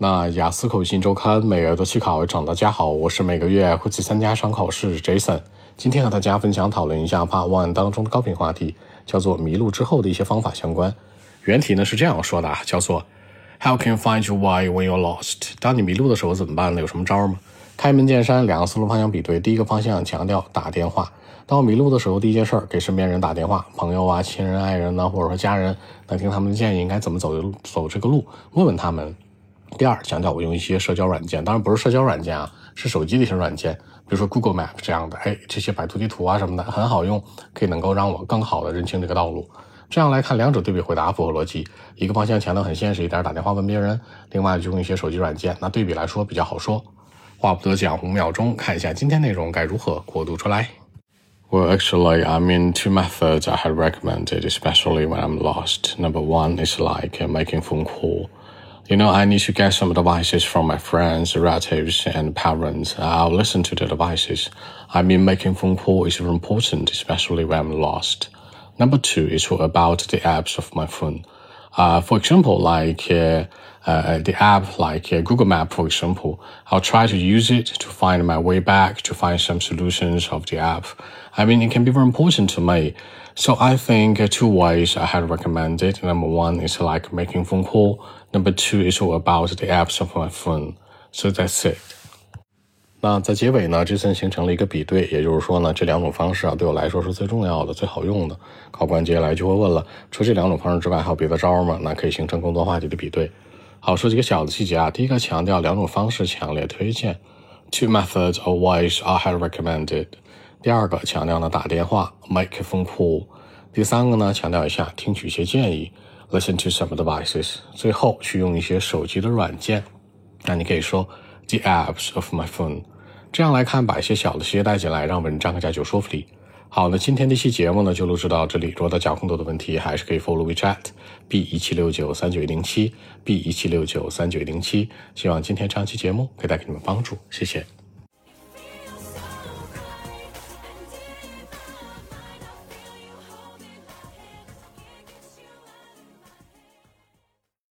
那雅思口信周刊每月都去考一场，大家好，我是每个月会去参加场考试 Jason。今天和大家分享讨论一下 Part One 当中的高频话题，叫做迷路之后的一些方法相关。原题呢是这样说的，叫做 How can you find your way when you're lost？当你迷路的时候怎么办呢？有什么招吗？开门见山，两个思路方向比对。第一个方向强调打电话。当我迷路的时候，第一件事儿给身边人打电话，朋友啊、亲人、爱人呢，或者说家人，来听他们的建议，应该怎么走走这个路，问问他们。第二，强调我用一些社交软件，当然不是社交软件啊，是手机的一些软件，比如说 Google Map 这样的，哎，这些百度地图啊什么的很好用，可以能够让我更好的认清这个道路。这样来看，两者对比回答符合逻辑。一个方向强调很现实一点，打电话问别人；另外就用一些手机软件，那对比来说比较好说。话不多讲，五秒钟看一下今天内容该如何过渡出来。Well, actually, I mean, two methods I had recommended, especially when I'm lost. Number one is like making phone call. You know, I need to get some advices from my friends, relatives, and parents. I'll listen to the advices. I mean, making phone call is important, especially when I'm lost. Number two is about the apps of my phone. Uh, for example, like uh, uh, the app like Google Map, for example, I'll try to use it to find my way back, to find some solutions of the app. I mean, it can be very important to me. So I think two ways I had recommended. Number one is like making phone call. Number two is all about the apps of my phone. So that's it. 那在结尾呢，这次形成了一个比对，也就是说呢，这两种方式啊，对我来说是最重要的、最好用的。考官接下来就会问了，除这两种方式之外，还有别的招吗？那可以形成更多话题的比对。好，说几个小的细节啊。第一个强调两种方式强烈推荐，two methods of ways are highly recommended。第二个强调呢打电话，make a phone call。第三个呢强调一下听取一些建议，listen to some advices。最后去用一些手机的软件，那你可以说 the apps of my phone。这样来看，把一些小的细节带进来，让文章更加有说服力。好，那今天这期节目呢就录制到这里。如果大家有更多的问题，还是可以 follow WeChat B 一七六九三九一零七 B 一七六九三九一零七。希望今天这期节目可以带给你们帮助，谢谢。